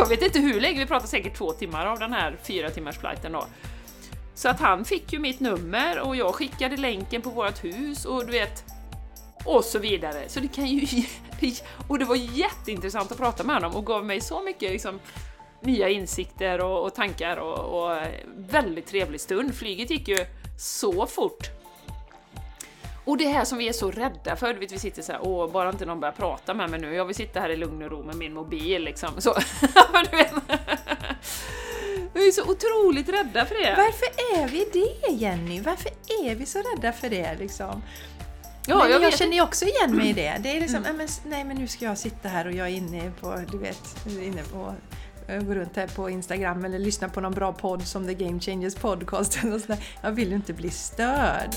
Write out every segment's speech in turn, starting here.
jag vet inte hur länge, vi pratade säkert två timmar av den här fyra timmars flighten då. Så att han fick ju mitt nummer och jag skickade länken på vårt hus och du vet, och så vidare. Så det kan ju... Och det var jätteintressant att prata med honom och gav mig så mycket liksom, nya insikter och, och tankar och, och väldigt trevlig stund. Flyget gick ju så fort. Och det här som vi är så rädda för, vet, vi sitter så här, åh, bara inte någon börjar prata med mig nu, jag vill sitta här i lugn och ro med min mobil liksom. Så. Vi är så otroligt rädda för det. Varför är vi det Jenny? Varför är vi så rädda för det liksom? Ja, men jag jag, känner ju också igen mig i det. Det är liksom, Mm. nej, men, nej men nu ska jag sitta här och jag är inne på, du vet, inne på jag går runt här på Instagram eller lyssnar på någon bra podd som The Game Changers Podcast. eller sådär. Jag vill ju inte bli störd.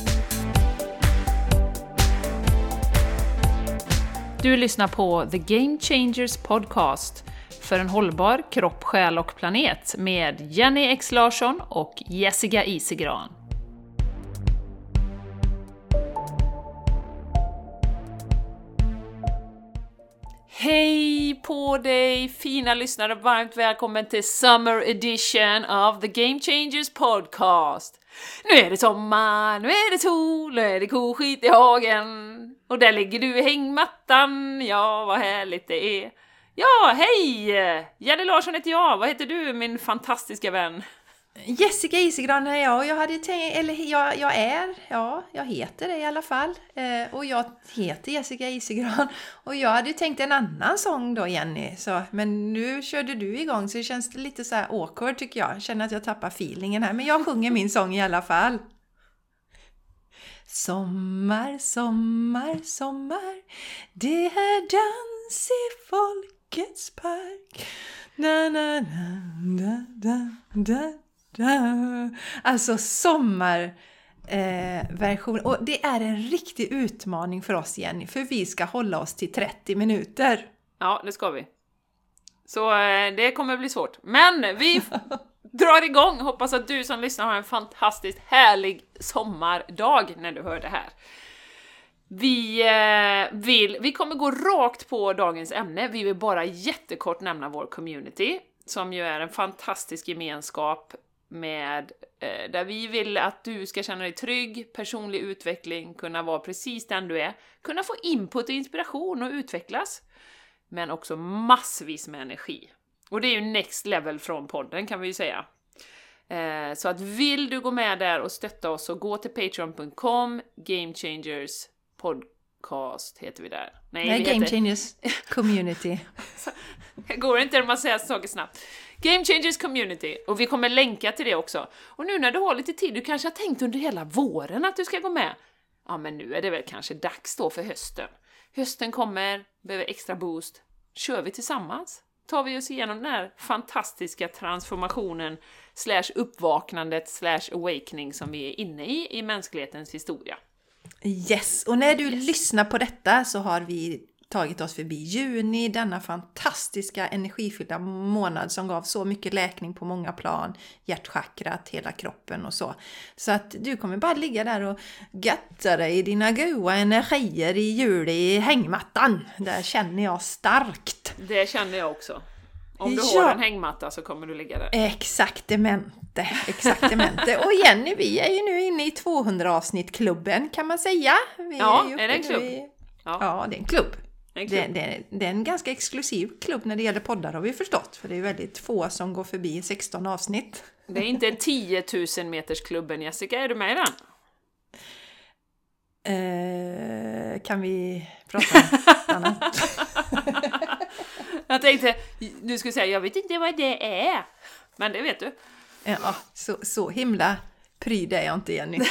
Du lyssnar på The Game Changers Podcast för en hållbar kropp, själ och planet med Jenny X Larsson och Jessica Isegran. Hej på dig fina lyssnare! Varmt välkommen till Summer Edition of The Game Changers Podcast! Nu är det sommar, nu är det sol, nu är det koskit i hagen och där ligger du i hängmattan, ja vad härligt det är! Ja, hej! Jenny Larsson heter jag, vad heter du min fantastiska vän? Jessica Isigran är jag och jag hade tänkt, eller jag, jag är, ja, jag heter det i alla fall. Eh, och jag heter Jessica Isigran. Och jag hade tänkt en annan sång då Jenny, så, men nu körde du igång så det känns lite så här awkward tycker jag. Jag känner att jag tappar feelingen här, men jag sjunger min sång i alla fall. Sommar, sommar, sommar Det är dans i folkets park na, na, na, da, da, da. Alltså sommar eh, version. Och det är en riktig utmaning för oss Jenny, för vi ska hålla oss till 30 minuter. Ja, det ska vi. Så eh, det kommer bli svårt. Men vi drar igång! Hoppas att du som lyssnar har en fantastiskt härlig sommardag när du hör det här. Vi, eh, vill, vi kommer gå rakt på dagens ämne. Vi vill bara jättekort nämna vår community, som ju är en fantastisk gemenskap med, eh, där vi vill att du ska känna dig trygg, personlig utveckling, kunna vara precis den du är, kunna få input och inspiration och utvecklas, men också massvis med energi. Och det är ju next level från podden kan vi ju säga. Eh, så att vill du gå med där och stötta oss så gå till patreon.com, gamechangers podcast heter vi där. Nej, vi Game heter- Changers Community. det går inte när man säger saker snabbt. Game Changers Community, och vi kommer länka till det också. Och nu när du har lite tid, du kanske har tänkt under hela våren att du ska gå med. Ja, men nu är det väl kanske dags då för hösten. Hösten kommer, behöver extra boost. Kör vi tillsammans? Tar vi oss igenom den här fantastiska transformationen slash uppvaknandet slash awakening som vi är inne i i mänsklighetens historia. Yes, och när du lyssnar på detta så har vi tagit oss förbi juni, denna fantastiska energifyllda månad som gav så mycket läkning på många plan, hjärtchakrat, hela kroppen och så. Så att du kommer bara ligga där och götta dig i dina goa energier i jul i hängmattan. Där känner jag starkt. Det känner jag också. Om du Ja. har en hängmatta så kommer du ligga där. Exaktamente, exaktamente. Och Jenny, vi är ju nu inne i 200 avsnitt klubben kan man säga. Vi Ja, ju är det en klubb? i- Ja, Ja, det är en klubb. Det, det, det är en ganska exklusiv klubb när det gäller poddar har vi förstått. För det är väldigt få som går förbi 16 avsnitt. Det är inte 10 000 meters klubben Jessica, är du med i den? Eh, kan vi prata om annat? Jag tänkte, du skulle säga jag vet inte vad det är. Men det vet du. Ja, så, så himla pryd är jag inte Jenny.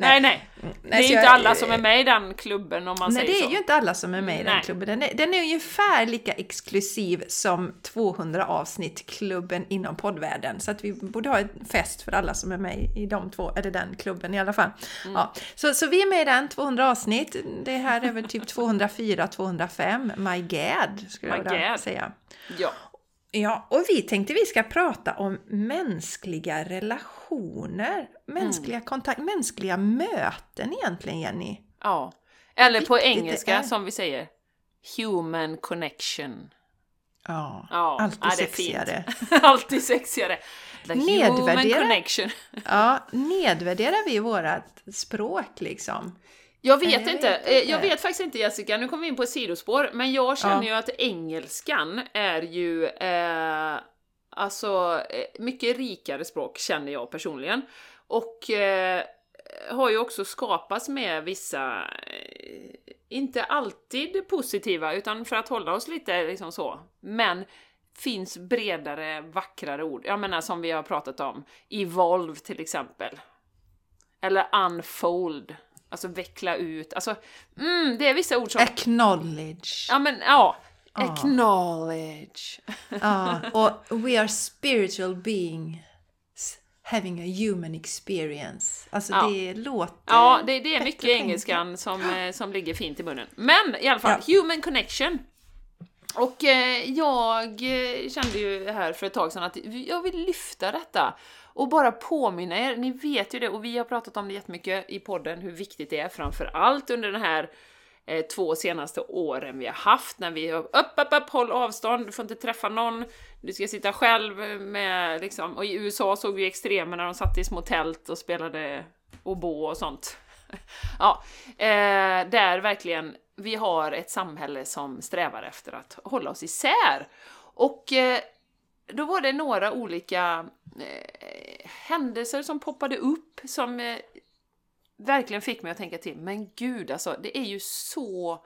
Nej, nej. Det är Nej, så inte jag- alla som är med i den klubben om man Nej, säger det är så. ju inte alla som är med i den Nej. klubben. Den är, den är ungefär lika exklusiv som 200 avsnitt-klubben inom poddvärlden. Så att vi borde ha en fest för alla som är med i de två, eller den klubben i alla fall. Mm. Ja, så, så vi är med i den, 200 avsnitt. Det här är väl typ 204, 205. My God, skulle jag My vilja God. säga. Ja. Ja, och vi tänkte vi ska prata om mänskliga relationer, mänskliga Mm. kontakt, mänskliga möten egentligen, Jenny. ja. Eller på engelska som vi säger, human connection. Ja, Ja, alltid ja, sexigare. Alltid sexigare. The human Nedvärdera. connection. Ja, nedvärderar vi vårat språk liksom? Jag vet, jag inte. Eh, jag vet faktiskt inte Jessica, nu kommer vi in på ett sidospår, men jag känner Ja. ju att engelskan är ju eh, alltså eh, mycket rikare språk känner jag personligen. Och eh, har ju också skapats med vissa, eh, inte alltid positiva, utan för att hålla oss lite liksom så, men finns bredare, vackrare ord. Jag menar som vi har pratat om, evolve till exempel. Eller unfold, alltså veckla ut. Alltså, mm, det är vissa ord som... Acknowledge. Ja men ja, Ja. acknowledge. Ja, och we are spiritual beings having a human experience. Alltså Ja. det låter... Ja, det, det är mycket engelskan som, eh, som ligger fint i munnen. Men i alla fall, human connection. Och eh, jag eh, kände ju här för ett tag sedan att jag vill lyfta detta och bara påminna er, ni vet ju det och vi har pratat om det jättemycket i podden hur viktigt det är framför allt under den här eh, två senaste åren vi har haft när vi har upp, upp, upp, håll avstånd, du får inte träffa någon, du ska sitta själv med liksom, och i USA såg vi extremer när de satt i små tält och spelade oboe och sånt. ja, eh, där verkligen vi har ett samhälle som strävar efter att hålla oss isär. Och eh, då var det några olika eh, händelser som poppade upp som eh, verkligen fick mig att tänka till, men gud alltså, det är ju så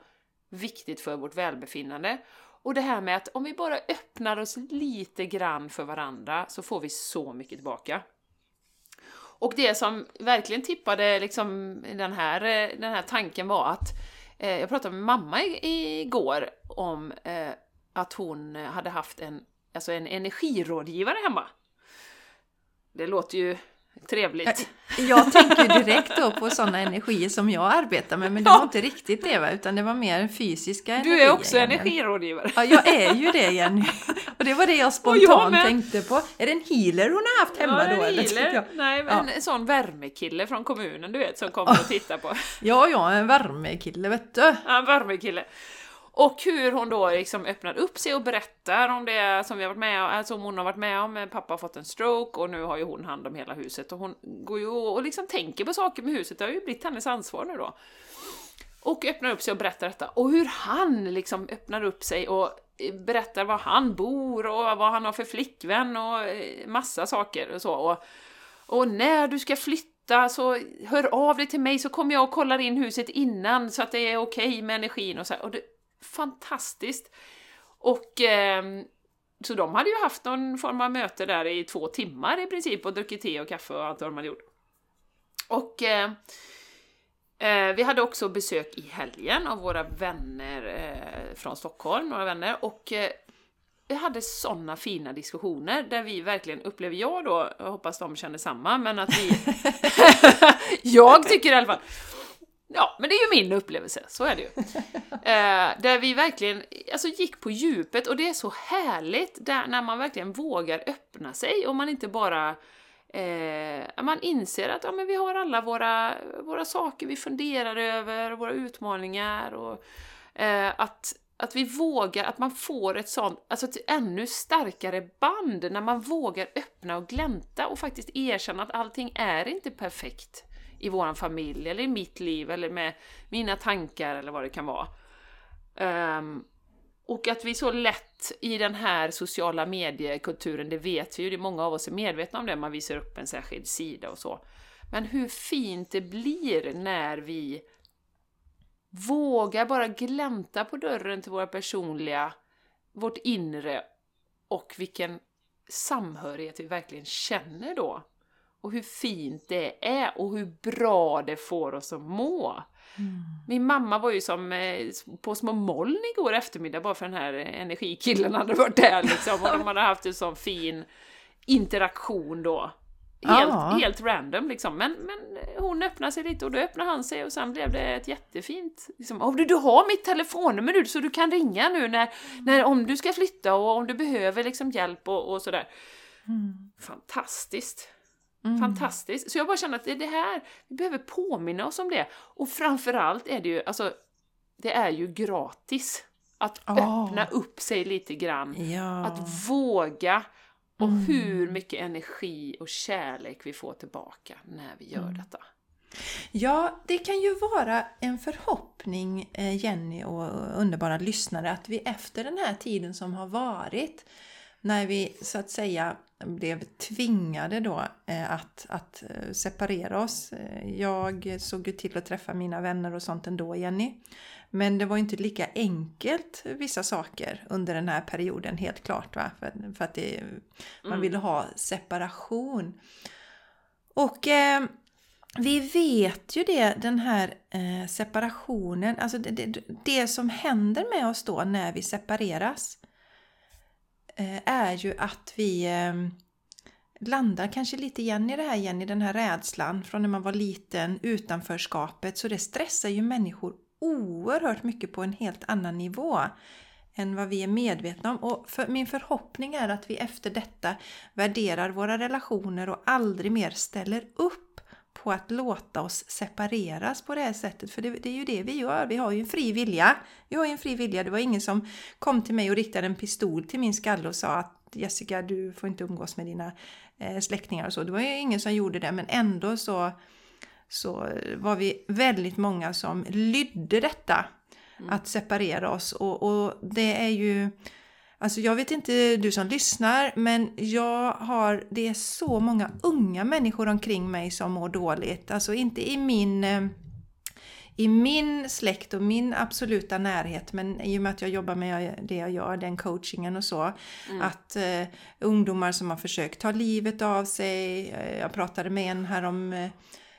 viktigt för vårt välbefinnande. Och det här med att om vi bara öppnar oss lite grann för varandra så får vi så mycket tillbaka. Och det som verkligen tippade liksom den här, eh, den här tanken var att eh, jag pratade med mamma igår om eh, att hon hade haft en, alltså en energirådgivare hemma. Det låter ju trevligt. Jag tänker ju direkt då på sådana energier som jag arbetar med, men det Ja. var inte riktigt det va? Utan det var mer fysiska Du energier. är också Jenny. energirådgivare. Ja, jag är ju det Jenny. Och det var det jag jag spontant med. tänkte på. Är det en healer hon har haft hemma Ja, en då? Eller? healer. jag. Nej, men en sån värmekille från kommunen du vet som kommer och tittar på. Ja, ja, en värmekille vet du. Ja, en värmekille. Och hur hon då liksom öppnar upp sig och berättar om det som vi har varit med om, alltså hon har varit med om, eh, pappa har fått en stroke och nu har ju hon hand om hela huset och hon går ju och liksom tänker på saker med huset, det har ju blivit hennes ansvar nu då. Och öppnar upp sig och berättar detta. Och hur han liksom öppnar upp sig och eh, berättar var han bor och vad han har för flickvän och eh, massa saker och så. Och, och när du ska flytta så hör av dig till mig så kommer jag och kollar in huset innan så att det är okej med energin och så här. Och det, fantastiskt! Och ehm, så de hade ju haft någon form av möte där i två timmar i princip och druckit te och kaffe och allt vad de hade gjort. Och eh, eh, vi hade också besök i helgen av våra vänner eh, från Stockholm, några vänner, och eh, vi hade såna fina diskussioner där vi verkligen, upplever jag då, jag hoppas de känner samma, men att vi... jag tycker i alla fall... Ja, men det är ju min upplevelse, så är det ju. Eh, där vi verkligen alltså, gick på djupet och det är så härligt där, när man verkligen vågar öppna sig och man inte bara eh, man inser att ja, men vi har alla våra, våra saker vi funderar över, våra utmaningar och eh, att, att vi vågar, att man får ett sånt, alltså ett ännu starkare band när man vågar öppna och glänta och faktiskt erkänna att allting är inte perfekt i våran familj eller i mitt liv eller med mina tankar eller vad det kan vara. Um, och att vi så lätt i den här sociala mediekulturen, det vet vi ju, det är många av oss är medvetna om det, man visar upp en särskild sida och så. Men hur fint det blir när vi vågar bara glänta på dörren till våra personliga, vårt inre och vilken samhörighet vi verkligen känner då. Och hur fint det är och hur bra det får oss att må. Min mamma var ju som eh, på små moln igår eftermiddag bara för den här energikillen hade varit där liksom och de hade haft en sån fin interaktion då. Helt, Ja. helt random liksom, men, men hon öppnade sig lite och då öppnade han sig och sen blev det ett jättefint liksom, "Åh, du, du har mitt telefonnummer nu så du kan ringa nu när, när, om du ska flytta och om du behöver liksom hjälp och, och sådär. Fantastiskt! Fantastiskt! Så jag bara känner att det är det här, vi behöver påminna oss om det. Och framförallt är det ju, alltså, det är ju gratis Att Ja. öppna upp sig lite grann. Ja. Att våga. Och hur mycket energi och kärlek vi får tillbaka när vi gör detta. Ja, det kan ju vara en förhoppning, eh, Jenny och underbara lyssnare, att vi efter den här tiden som har varit, när vi så att säga blev tvingade då eh, att, att eh, separera oss. Eh, Jag såg ju till att träffa mina vänner och sånt ändå, Jenny. Men det var inte lika enkelt vissa saker under den här perioden, helt klart. Va? För, för att det, man ville ha separation. Och eh, vi vet ju det, den här eh, separationen, alltså det, det, det som händer med oss då när vi separeras Eh, är ju att vi ehm, landar kanske lite igen i det här igen, i den här rädslan från när man var liten, utanförskapet. Så det stressar ju människor oerhört mycket på en helt annan nivå än vad vi är medvetna om. Och för, min förhoppning är att vi efter detta värderar våra relationer och aldrig mer ställer upp på att låta oss separeras på det här sättet. För det, det är ju det vi gör. Vi har ju en fri vilja. Vi har ju en fri vilja. Det var ingen som kom till mig och riktade en pistol till min skalle och sa att Jessica, du får inte umgås med dina eh, släktingar och så. Det var ju ingen som gjorde det, men ändå så, så var vi väldigt många som lydde detta. Att separera oss. Och, och det är ju... Alltså jag vet inte du som lyssnar, men jag har, det är så många unga människor omkring mig som mår dåligt. Alltså inte i min, eh, i min släkt och min absoluta närhet, men i och med att jag jobbar med det jag gör, den coachingen och så. Att eh, ungdomar som har försökt ta livet av sig, eh, jag pratade med en härom, eh,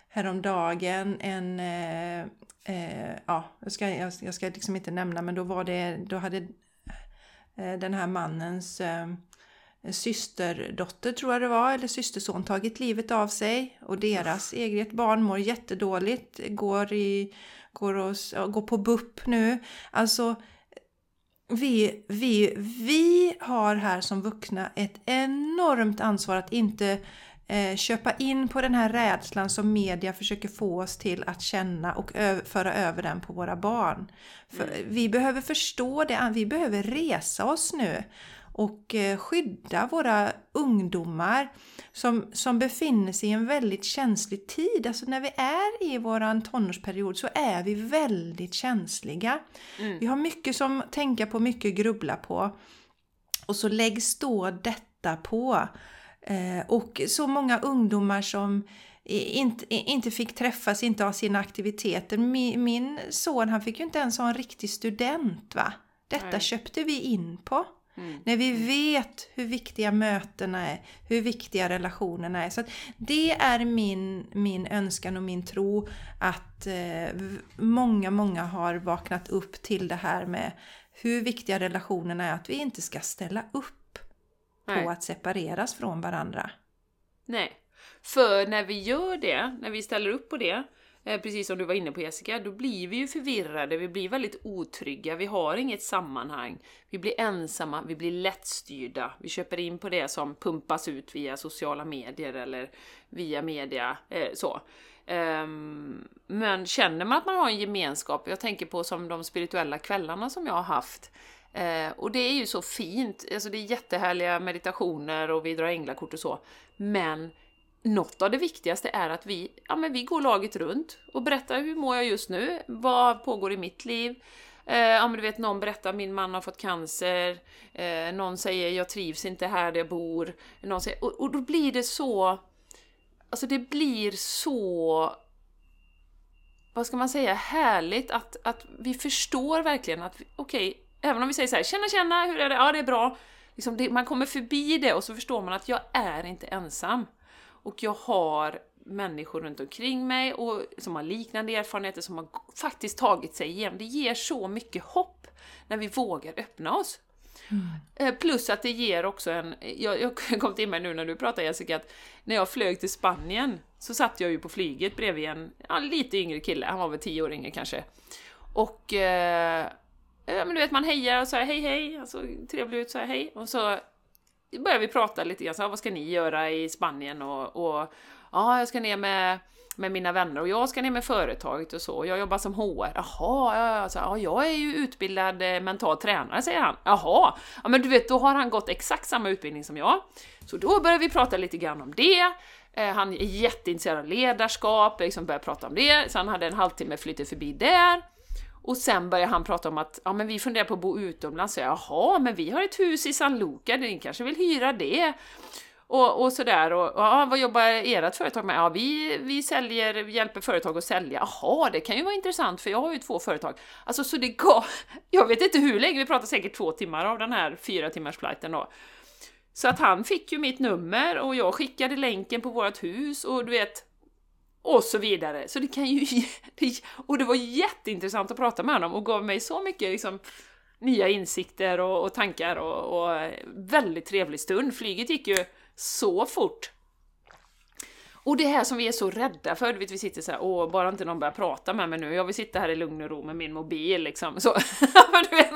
häromdagen, en eh, eh, ja, jag ska, jag, jag ska liksom inte nämna, men då var det, då hade den här mannens eh, systerdotter tror jag det var, eller systerson tagit livet av sig och deras eget barn mår jättedåligt, går, i, går, och, går på BUP nu. Alltså vi, vi, vi har här som vuxna ett enormt ansvar att inte eh, köpa in på den här rädslan som media försöker få oss till att känna och föra över den på våra barn. För Vi behöver förstå det, vi behöver resa oss nu och eh, skydda våra ungdomar som, som befinner sig i en väldigt känslig tid. Alltså när vi är i våran tonårsperiod så är vi väldigt känsliga. Vi har mycket som tänka på, mycket grubbla på. Och så läggs då detta på. Eh, och så många ungdomar som inte, inte fick träffas, inte ha sina aktiviteter. Min, min son han fick ju inte ens ha en riktig student. va? Detta Nej. köpte vi in på. Mm. När vi vet hur viktiga mötena är, hur viktiga relationerna är. Så att det är min, min önskan och min tro att eh, många, många har vaknat upp till det här med hur viktiga relationerna är. Att vi inte ska ställa upp Nej. på att separeras från varandra. Nej. För när vi gör det, när vi ställer upp på det, eh, precis som du var inne på Jessica, då blir vi ju förvirrade, vi blir väldigt otrygga, vi har inget sammanhang, vi blir ensamma, vi blir lättstyrda, vi köper in på det som pumpas ut via sociala medier eller via media, eh, så. Ehm, men känner man att man har en gemenskap, jag tänker på som de spirituella kvällarna som jag har haft, Eh, och det är ju så fint, alltså det är jättehärliga meditationer och vi drar änglakort och så. Men något av det viktigaste är att vi, ja, men vi går laget runt och berättar hur mår jag just nu, vad pågår i mitt liv. Eh, ja, men du vet, någon berättar min man har fått cancer, eh, någon säger jag trivs inte här där jag bor, någon säger, och, och då blir det så, alltså det blir så vad ska man säga, härligt att, att vi förstår verkligen att, okej, okej, även om vi säger så här, känna, känna, hur är det? Ja, det är bra. Liksom det, man kommer förbi det och så förstår man att jag är inte ensam. Och jag har människor runt omkring mig och som har liknande erfarenheter som har faktiskt tagit sig igenom. Det ger så mycket hopp när vi vågar öppna oss. Eh, Plus att det ger också en... Jag, jag kom till mig nu när du pratade Jessica, att när jag flög till Spanien så satt jag ju på flyget bredvid en ja, lite yngre kille, han var väl tio år yngre kanske. Och... Eh, men du vet, man hejar och säger hej hej, alltså trevlig ut, så här, hej. Och så börjar vi prata lite grann, så här, vad ska ni göra i Spanien? Och, och ja, jag ska ner med med mina vänner och jag ska ner med företaget och så. Jag jobbar som HR. Jaha, ja, så, ja, jag är ju utbildad eh, mental tränare, säger han. Jaha, ja men du vet, då har han gått exakt samma utbildning som jag. Så då börjar vi prata lite grann om det. Eh, han är jätteintresserad av ledarskap, liksom börjar prata om det. Så han hade en halvtimme flyttat förbi där. Och sen börjar han prata om att ja, men vi funderar på att bo utomlands. Så Jaha, men vi har ett hus i San Luca, ni kanske vill hyra det? Och, och sådär, och ja, vad jobbar ert företag med? Ja, vi, vi säljer, hjälper företag att sälja. Jaha, det kan ju vara intressant för jag har ju två företag. Alltså så det gav, jag vet inte hur länge, vi pratade säkert två timmar av den här fyra timmars flighten då. Så att han fick ju mitt nummer och jag skickade länken på vårt hus och du vet, och så vidare. Så det kan ju... Och det var jätteintressant att prata med honom och gav mig så mycket liksom, nya insikter och, och tankar och, och eh, väldigt trevlig stund. Flyget gick ju så fort. Och det här som vi är så rädda för, du vet vi sitter så här, åh, bara inte någon börjar prata med mig nu, jag vill sitta här i lugn och ro med min mobil liksom. Så, du vet.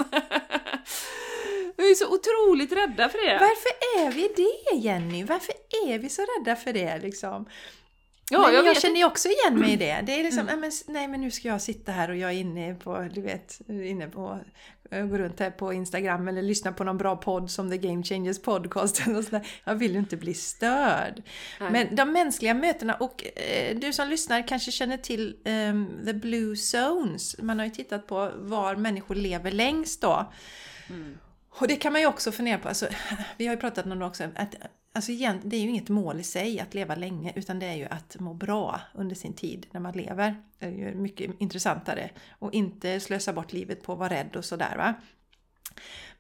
Vi är så otroligt rädda för det. Varför är vi det Jenny? Varför är vi så rädda för det liksom? Ja, men jag, jag, känner ju också igen mig i det. Det är liksom, Mm. nej, men, nej men nu ska jag sitta här och jag är inne på, du vet, inne på, jag går runt här på Instagram eller lyssnar på någon bra podd som The Game Changers podcast. Och sådär. Jag vill ju inte bli störd. Nej. Men de mänskliga mötena och eh, du som lyssnar kanske känner till ehm, The Blue Zones. Man har ju tittat på var människor lever längst då. Mm. Och det kan man ju också fundera på. Alltså, vi har ju pratat om det också. Att, alltså, igen, det är ju inget mål i sig att leva länge utan det är ju att må bra under sin tid när man lever. Det är ju mycket intressantare. Och inte slösa bort livet på att vara rädd och sådär va.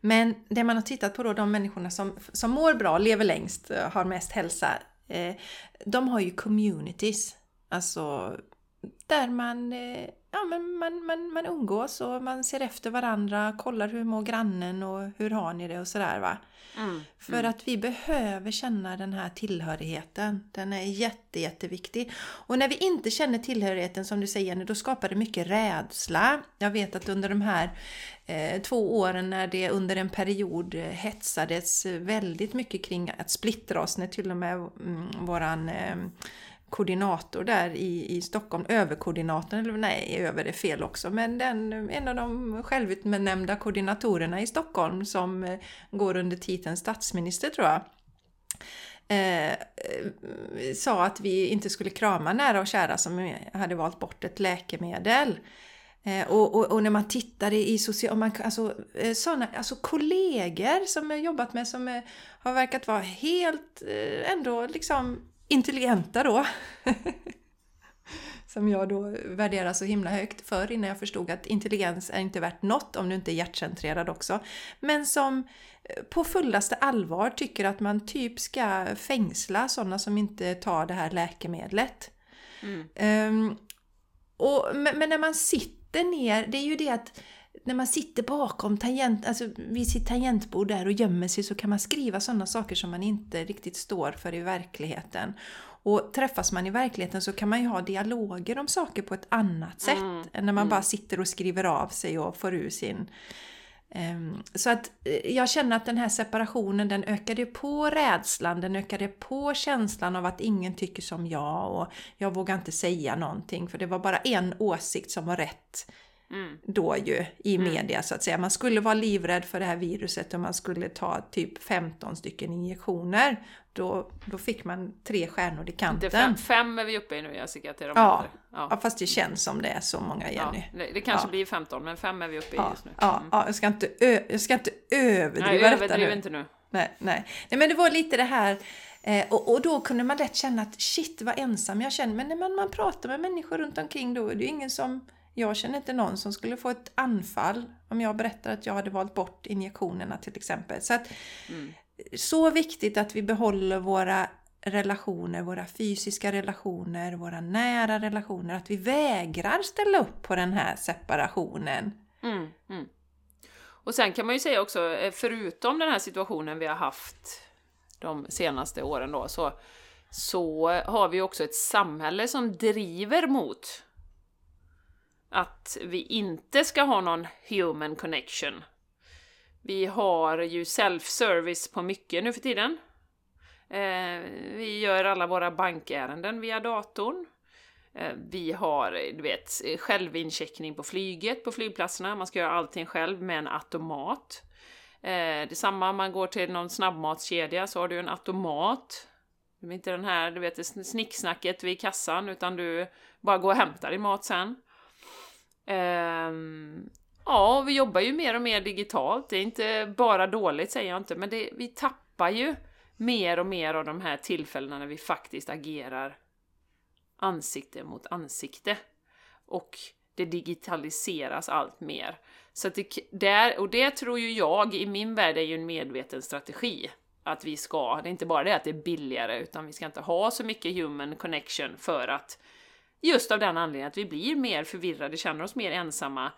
Men det man har tittat på då, de människorna som, som mår bra, lever längst, har mest hälsa. Eh, de har ju communities. Alltså där man, eh, ja, men man, man, man umgås och man ser efter varandra, kollar hur mår grannen och hur har ni det och sådär va. Mm. För att vi behöver känna den här tillhörigheten. Den är jätte, jätteviktig. Och när vi inte känner tillhörigheten som du säger, då skapar det mycket rädsla. Jag vet att under de här eh, två åren när det under en period eh, hetsades väldigt mycket kring att splittra oss, när till och med mm, våran eh, koordinator där i, i Stockholm, överkoordinatorn, eller nej, över är fel också, men den, en av de självutnämnda koordinatorerna i Stockholm som eh, går under titeln statsminister tror jag. Eh, eh, sa att vi inte skulle krama nära och kära som hade valt bort ett läkemedel. Eh, och, och, och när man tittar i social... Man, alltså, såna, alltså kollegor som jag jobbat med som har verkat vara helt ändå liksom intelligenta då. som jag då värderar så himla högt för innan jag förstod att intelligens är inte värt något om du inte är hjärtcentrerad också. Men som eh, på fullaste allvar tycker att man typ ska fängsla sådana som inte tar det här läkemedlet. Mm. Ehm, och, men, men när man sitter ner, det är ju det att när man sitter bakom tangent, alltså vid sitt tangentbord där och gömmer sig så kan man skriva sådana saker som man inte riktigt står för i verkligheten. Och träffas man i verkligheten så kan man ju ha dialoger om saker på ett annat sätt Mm, än när man mm. bara sitter och skriver av sig och får ur sin... Ehm, så att eh, jag känner att den här separationen den ökade på rädslan, den ökade på känslan av att ingen tycker som jag och jag vågar inte säga någonting för det var bara en åsikt som var rätt Mm. då ju i Mm. media så att säga. Man skulle vara livrädd för det här viruset och man skulle ta typ 15 stycken injektioner. Då, då fick man tre stjärnor i kanten. fem, fem är vi uppe i nu Jessica till de Ja. Ja. Ja, fast det känns som det är så många Ja, Jenny. det, det kanske Ja. blir 15, men fem är vi uppe i Ja, just nu. ja, Mm. ja, jag, ska inte ö- jag ska inte överdriva Nej, detta överdriv nu. inte nu. Nej, nej. nej, men det var lite det här eh, och, och då kunde man lätt känna att shit vad ensam jag känner. Men när man, man pratar med människor runt omkring då är det ju ingen som jag känner inte någon som skulle få ett anfall om jag berättar att jag hade valt bort injektionerna till exempel. Så, att, Mm. så viktigt att vi behåller våra relationer, våra fysiska relationer, våra nära relationer. Att vi vägrar ställa upp på den här separationen. Mm, mm. Och sen kan man ju säga också, eh, förutom den här situationen vi har haft de senaste åren då, så, så har vi också ett samhälle som driver mot att vi inte ska ha någon human connection. Vi har ju self-service på mycket nu för tiden. Eh, vi gör alla våra bankärenden via datorn. Eh, Vi har, du vet, självincheckning på flyget, på flygplatserna. Man ska göra allting själv med en automat. Eh, Detsamma, man går till någon snabbmatskedja så har du en automat. Det är inte den här, du vet, snicksnacket vid kassan, utan du bara går och hämtar din mat sen. Um, ja, vi jobbar ju mer och mer digitalt. Det är inte bara dåligt, säger jag inte, men det, vi tappar ju mer och mer av de här tillfällena när vi faktiskt agerar ansikte mot ansikte. Och det digitaliseras allt mer. Så att det, där, och det tror ju jag, i min värld, är ju en medveten strategi. Att vi ska, det är inte bara det att det är billigare, utan vi ska inte ha så mycket human connection för att just av den anledningen att vi blir mer förvirrade, känner oss mer ensamma,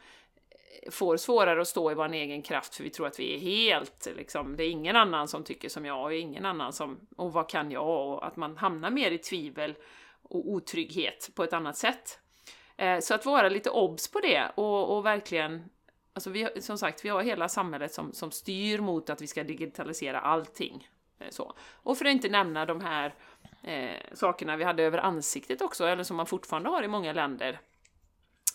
får svårare att stå i vår egen kraft för vi tror att vi är helt, liksom, det är ingen annan som tycker som jag och ingen annan som, och vad kan jag? Och att man hamnar mer i tvivel och otrygghet på ett annat sätt. Eh, så att vara lite obs på det och, och verkligen Alltså vi, som sagt, vi har hela samhället som, som styr mot att vi ska digitalisera allting. Eh, Så. Och för att inte nämna de här eh, sakerna vi hade över ansiktet också, eller som man fortfarande har i många länder.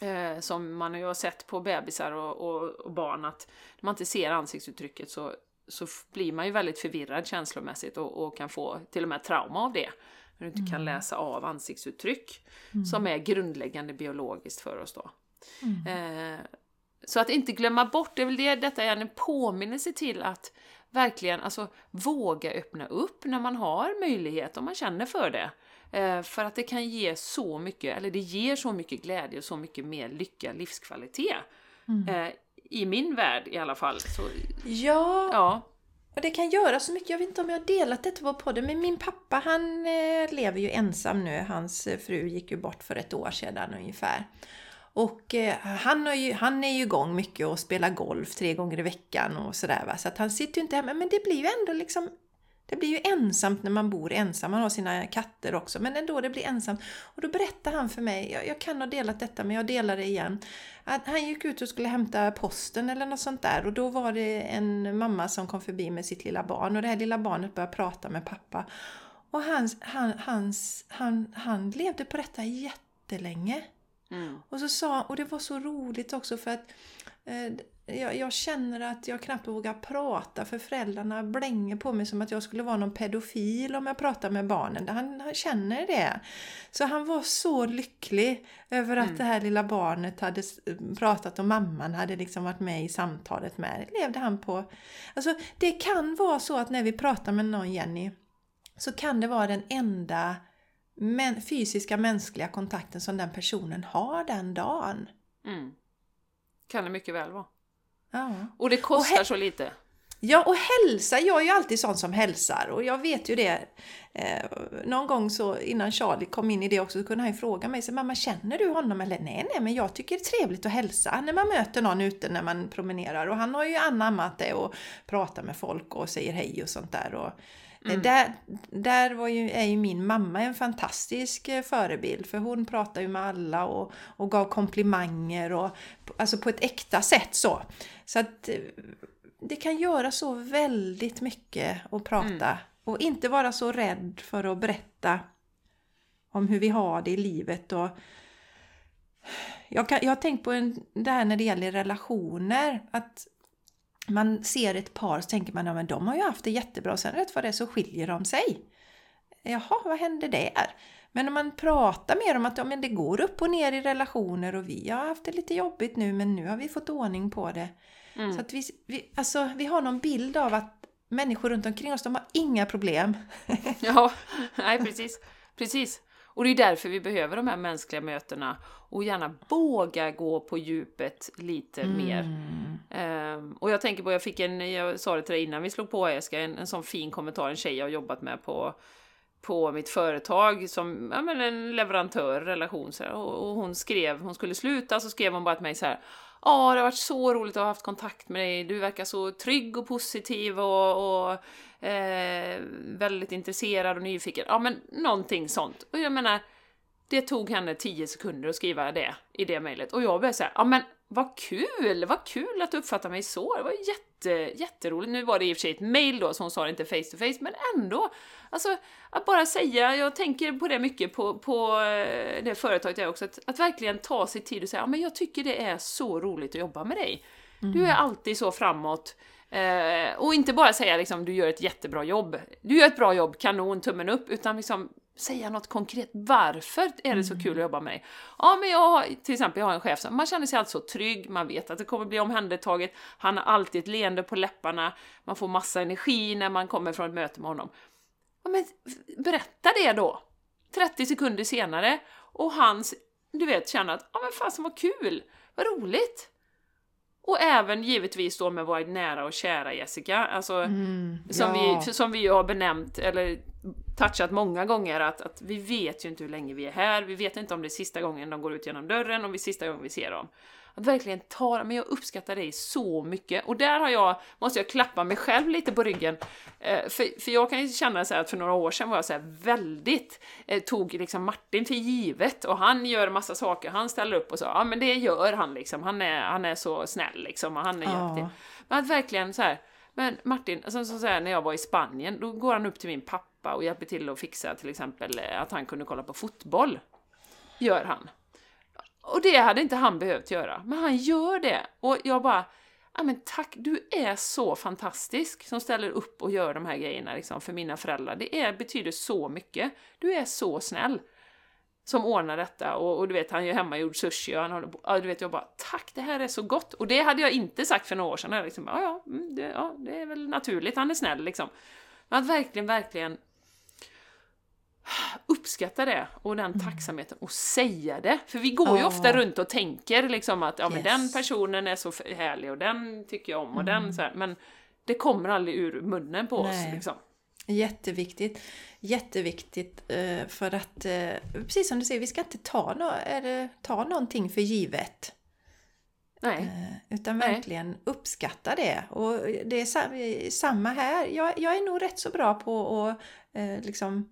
Eh, som man ju har sett på bebisar och, och, och barn, att när man inte ser ansiktsuttrycket så, så blir man ju väldigt förvirrad känslomässigt och, och kan få till och med trauma av det. När du inte kan läsa av ansiktsuttryck, som är grundläggande biologiskt för oss då. Eh, så att inte glömma bort, det är väl det detta är en påminnelse till att verkligen alltså, våga öppna upp när man har möjlighet, om man känner för det. Eh, för att det kan ge så mycket, eller det ger så mycket glädje och så mycket mer lycka, livskvalitet. Eh, I min värld i alla fall. Så, Ja, ja. och det kan göra så mycket. Jag vet inte om jag har delat detta på podden, men min pappa han eh, lever ju ensam nu. Hans fru gick ju bort för ett år sedan ungefär. Och eh, han, har ju, han är ju igång mycket och spelar golf tre gånger i veckan och sådär. Va? Så att han sitter ju inte hemma. Men det blir ju ändå liksom det blir ju ensamt när man bor ensam. Man har sina katter också, men ändå det blir ensamt. Och då berättar han för mig, jag, jag kan ha delat detta men jag delar det igen. Att han gick ut och skulle hämta posten eller något sånt där och då var det en mamma som kom förbi med sitt lilla barn och det här lilla barnet började prata med pappa. Och hans, han, hans, han, han levde på detta jättelänge. Mm. Och så sa och det var så roligt också för att eh, jag, jag känner att jag knappt vågar prata för föräldrarna blänger på mig som att jag skulle vara någon pedofil om jag pratar med barnen. Han, han känner det. Så han var så lycklig över att det här lilla barnet hade s- pratat och mamman hade liksom varit med i samtalet med. Levde han på. Alltså det kan vara så att när vi pratar med någon Jenny så kan det vara den enda men, fysiska mänskliga kontakten som den personen har den dagen. Mm. Kan det mycket väl vara. Ja. Och det kostar Och så lite. Ja, och hälsa. Jag är ju alltid sån som hälsar och jag vet ju det. Eh, någon gång så innan Charlie kom in i det också så kunde han ju fråga mig så mamma känner du honom eller nej, nej, men jag tycker det är trevligt att hälsa när man möter någon ute när man promenerar och han har ju anammat det och pratar med folk och säger hej och sånt där. Och, eh, Där, där var ju, är ju min mamma en fantastisk eh, förebild för hon pratar ju med alla och, och gav komplimanger och alltså på ett äkta sätt så. Så att eh, det kan göra så väldigt mycket att prata och inte vara så rädd för att berätta om hur vi har det i livet. Och jag, kan, jag har tänkt på en, det här när det gäller relationer. Att man ser ett par så tänker man ja, men de har ju haft det jättebra sen rätt vad det är så skiljer de sig. Jaha, vad hände där? Men om man pratar mer om att ja, men det går upp och ner i relationer och vi har haft det lite jobbigt nu men nu har vi fått ordning på det. Mm. Så att vi, vi, alltså, vi har någon bild av att människor runt omkring oss, de har inga problem. Ja, nej precis. Precis. Och det är därför vi behöver de här mänskliga mötena och gärna våga gå på djupet lite mer. Ehm, och jag tänker på, jag fick en, jag sa det till dig innan vi slog på Jessica, en, en sån fin kommentar, en tjej jag har jobbat med på, på mitt företag som ja, men en leverantör, relation så här, och, och hon skrev, hon skulle sluta, så skrev hon bara till mig så här. Ja, det har varit så roligt att ha haft kontakt med dig. Du verkar så trygg och positiv och, och eh, väldigt intresserad och nyfiken. Ja, men någonting sånt. Och jag menar, det tog henne 10 sekunder att skriva det i det mejlet. Och jag började säga, ja men vad kul! Vad kul att du uppfattar mig så! Det var jätte, jätteroligt. Nu var det i och för sig ett mail då, så hon sa det inte face to face, men ändå. Alltså, att bara säga, jag tänker på det mycket på, på eh, det företaget jag också, att, att verkligen ta sig tid och säga, ja men jag tycker det är så roligt att jobba med dig. Du är alltid så framåt. Eh, och inte bara säga liksom, du gör ett jättebra jobb. Du gör ett bra jobb, kanon, tummen upp, utan liksom säga något konkret. Varför är det så kul att jobba med dig? Ja, men jag har, till exempel, jag har en chef som, man känner sig alltså så trygg, man vet att det kommer bli omhändertaget, han har alltid ett leende på läpparna, man får massa energi när man kommer från ett möte med honom. Ja, men berätta det då! 30 sekunder senare, och hans, du vet, känner att, ja men fasen vad kul, vad roligt! Och även givetvis då med våra nära och kära Jessica, alltså Mm, som, ja. vi, som vi har benämnt, eller touchat många gånger, att, att vi vet ju inte hur länge vi är här, vi vet inte om det är sista gången de går ut genom dörren, om det är sista gången vi ser dem. Att verkligen ta men jag uppskattar dig så mycket. Och där har jag, måste jag klappa mig själv lite på ryggen. Eh, för, för jag kan ju känna så att för några år sedan var jag så väldigt, eh, tog liksom Martin för givet och han gör massa saker, han ställer upp och så, ja men det gör han liksom, han är, han är så snäll liksom och han är jätte... Men att verkligen så här, men Martin, alltså, så, här, när jag var i Spanien, då går han upp till min pappa och hjälper till att fixa till exempel eh, att han kunde kolla på fotboll. Gör han. Och det hade inte han behövt göra, men han gör det. Och jag bara, ja men tack, du är så fantastisk som ställer upp och gör de här grejerna liksom, för mina föräldrar. Det är, betyder så mycket. Du är så snäll som ordnar detta och, och du vet, han gör hemmagjord sushi och han håller på, ja, du vet, jag bara tack, det här är så gott. Och det hade jag inte sagt för några år sedan. Jag liksom, ja, ja, mm, det, ja, det är väl naturligt, han är snäll liksom. Men att verkligen, verkligen uppskatta det och den tacksamheten och säga det. För vi går ju Ja. ofta runt och tänker liksom att ja, men Yes. den personen är så härlig och den tycker jag om och den så här, men det kommer aldrig ur munnen på Nej. oss liksom. Jätteviktigt. Jätteviktigt eh, för att, eh, precis som du säger, vi ska inte ta, no ta någonting för givet. Nej. Eh, Utan Nej. verkligen uppskatta det. Och det är sa- samma här. Jag, jag är nog rätt så bra på att liksom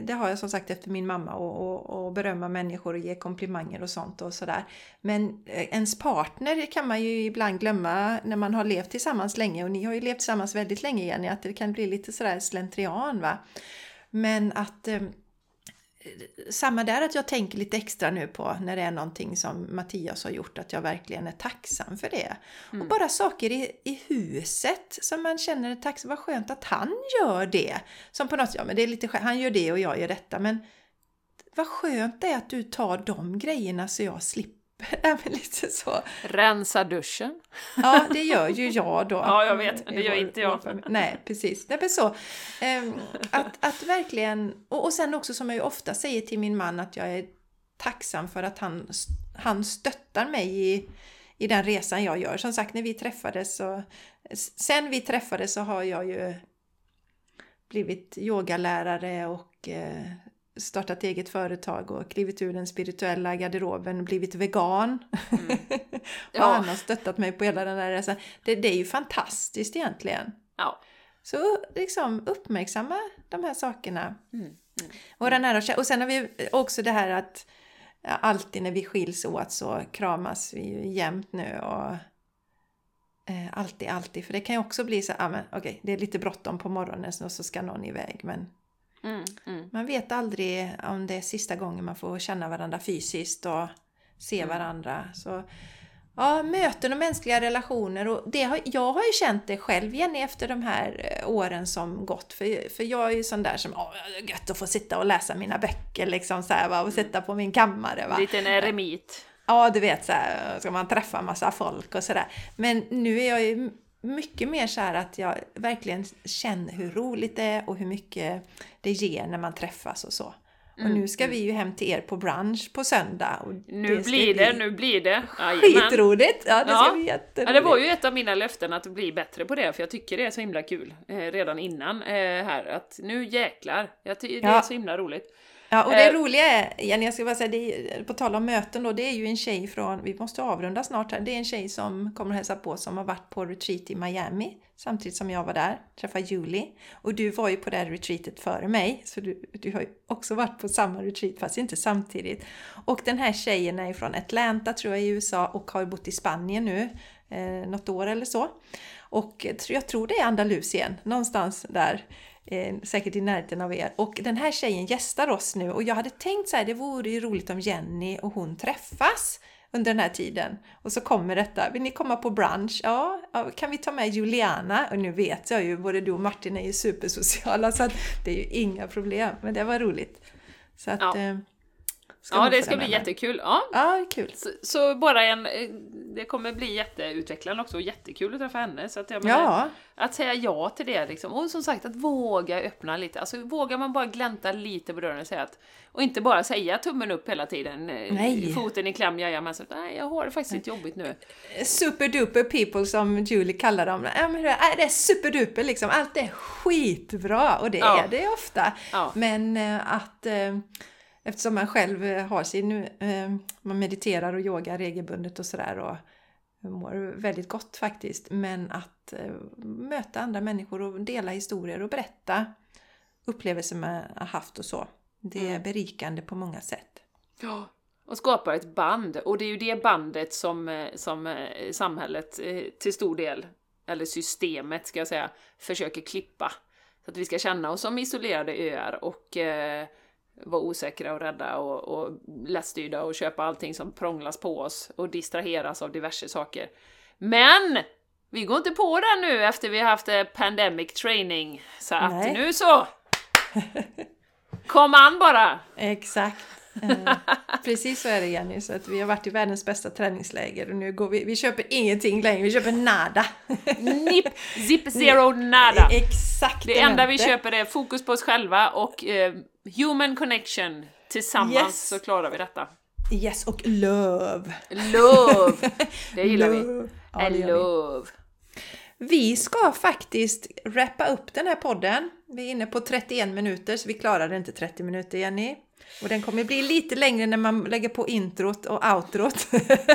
det har jag som sagt efter min mamma och, och, och berömma människor och ge komplimanger och sånt och sådär. Men eh, ens partner kan man ju ibland glömma när man har levt tillsammans länge och ni har ju levt tillsammans väldigt länge Jenny att det kan bli lite sådär slentrian va. Men att eh, samma där att jag tänker lite extra nu på när det är någonting som Mattias har gjort, att jag verkligen är tacksam för det. Och bara saker i, i huset som man känner är tacksam, vad skönt att han gör det. Som på något sätt, ja men det är lite skönt, han gör det och jag gör detta, men vad skönt det är att du tar de grejerna så jag slipper. Men lite så. Rensa duschen. Ja, det gör ju jag då. Ja, jag vet. Det gör inte jag. Nej, precis. Nej, men så. Ehm, att, att verkligen... Och, och sen också som jag ju ofta säger till min man att jag är tacksam för att han, han stöttar mig i, i den resan jag gör. Som sagt, när vi träffades så... Sen vi träffades så har jag ju blivit yogalärare och eh, startat eget företag och klivit ur den spirituella garderoben, blivit vegan. och Ja. han har stöttat mig på hela den här resan. Det, det är ju fantastiskt egentligen. Ja. Så liksom uppmärksamma de här sakerna. Mm. Och, den här, och sen har vi också det här att alltid när vi skiljs åt så kramas vi ju jämt nu. Och, eh, alltid, alltid. För det kan ju också bli så ah, men okej, det är lite bråttom på morgonen och så ska någon iväg. Men Mm, mm. man vet aldrig om det är sista gången man får känna varandra fysiskt och se Mm. varandra. Så, ja, möten och mänskliga relationer. Och det har, jag har ju känt det själv Jenny efter de här eh, åren som gått. För, för jag är ju sån där som, åh, gött att få sitta och läsa mina böcker liksom så här, va, och sitta på min kammare. Va? Liten eremit. Ja, du vet så här, ska man träffa massa folk och sådär. Men nu är jag ju mycket mer så att jag verkligen känner hur roligt det är och hur mycket det ger när man träffas och så. Och nu ska vi ju hem till er på brunch på söndag. Nu ska blir bli det, nu blir det. Jajamän. Skitroligt! Ja, det ska Ja. bli jätteroligt. Ja, det var ju ett av mina löften att bli bättre på det, för jag tycker det är så himla kul eh, redan innan eh, här, att nu jäklar, jag ty- det Ja. är så himla roligt. Ja, och det Eh. roliga är, Jenny, jag ska bara säga, det är, på tal om möten då, det är ju en tjej från, vi måste avrunda snart här, det är en tjej som kommer hälsa på som har varit på retreat i Miami samtidigt som jag var där, träffade Julie. Och du var ju på det här retreatet före mig, så du, du har ju också varit på samma retreat fast inte samtidigt. Och den här tjejen är från Atlanta tror jag i USA och har bott i Spanien nu eh, något år eller så. Och jag tror det är Andalusien, någonstans där. Eh, säkert i närheten av er. Och den här tjejen gästar oss nu och jag hade tänkt så här, det vore ju roligt om Jenny och hon träffas under den här tiden. Och så kommer detta, vill ni komma på brunch? Ja, kan vi ta med Juliana? Och nu vet jag ju, både du och Martin är ju supersociala så att det är ju inga problem. Men det var roligt. Så att, Ja. Eh, Ja, det ska med bli mig. jättekul. Ja. Ja, kul. Så, så bara en... eh, Det kommer bli jätteutvecklande också och jättekul att träffa henne. Så att jag menar, Ja, Att säga ja till det liksom. Och som sagt, att våga öppna lite. Alltså vågar man bara glänta lite på dörren och säga att... Och inte bara säga tummen upp hela tiden. eh, Nej. Foten i kläm, jajamensan. Nej, jag har det faktiskt lite jobbigt nu. superduper people som Julie kallar dem. Ja, men det är- superduper liksom, allt är skitbra och det Ja. är det ofta. Ja. Men eh, att eh, eftersom man själv eh, har sin, eh, man mediterar och yogar regelbundet och sådär och mår väldigt gott faktiskt. Men att eh, möta andra människor och dela historier och berätta upplevelser man har haft och så. Det är Mm. berikande på många sätt. Ja. Och skapar ett band. Och det är ju det bandet som, som samhället till stor del, eller systemet ska jag säga, försöker klippa. Så att vi ska känna oss som isolerade öar och eh, vara osäkra och rädda och, och lättstyrda och köpa allting som prånglas på oss och distraheras av diverse saker. Men! Vi går inte på det nu efter vi har haft eh, pandemic training. Så att Nej. nu så! Kom an bara! Exakt. Eh, precis så är det Jenny, så att vi har varit i världens bästa träningsläger och nu går vi, vi köper ingenting längre, vi köper nada. Nip, zip, zero, nada! Exakt! Det enda vi köper är fokus på oss själva och eh, human connection. Tillsammans Yes. så klarar vi detta. Yes, och love! Love! Det gillar vi. Love. Ja, I gör vi. love. Vi ska faktiskt wrappa upp den här podden. Vi är inne på 31 minuter, så vi klarade inte 30 minuter Jenny. Och den kommer bli lite längre när man lägger på introt och outrot.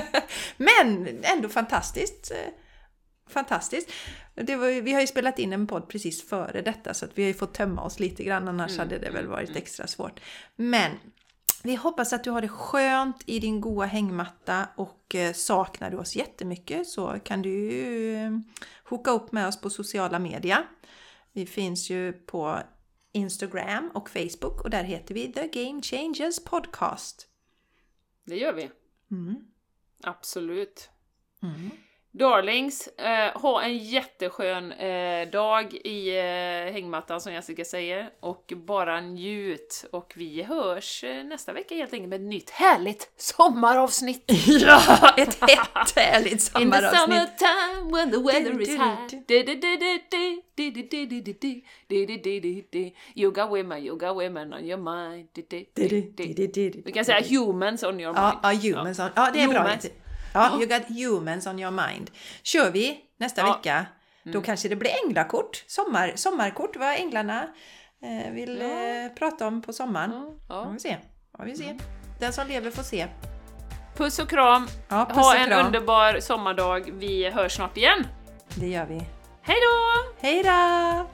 Men ändå fantastiskt. eh, Fantastiskt. Var, vi har ju spelat in en podd precis före detta så att vi har ju fått tömma oss lite grann annars hade det väl varit extra svårt. Men vi hoppas att du har det skönt i din goa hängmatta och eh, saknar du oss jättemycket så kan du ju eh, hooka upp med oss på sociala medier. Vi finns ju på Instagram och Facebook och där heter vi The Game Changers Podcast. Det gör vi. Mm. Absolut. Mm. Darlings, eh, ha en jätteskön eh, dag i eh, hängmattan som Jessica säger. Och bara njut. Och vi hörs eh, nästa vecka helt enkelt med ett nytt härligt sommaravsnitt. Ja, ett hett härligt In the sommaravsnitt! summertime when the weather is high. got women, you got women on your mind. Vi kan säga humans on your mind. Ja, humans on, ja, det är bra. Ja, you got humans on your mind. Kör vi nästa Ja. vecka, då kanske det blir änglakort. Sommar, sommarkort, vad änglarna eh, vill Ja. eh, prata om på sommaren. Ja, Ja, vi se. Ja, vi se. Den som lever får se. Puss och kram. Ja, puss Ha en kram. underbar sommardag. Vi hörs snart igen. Det gör vi. Hej då! Hej då!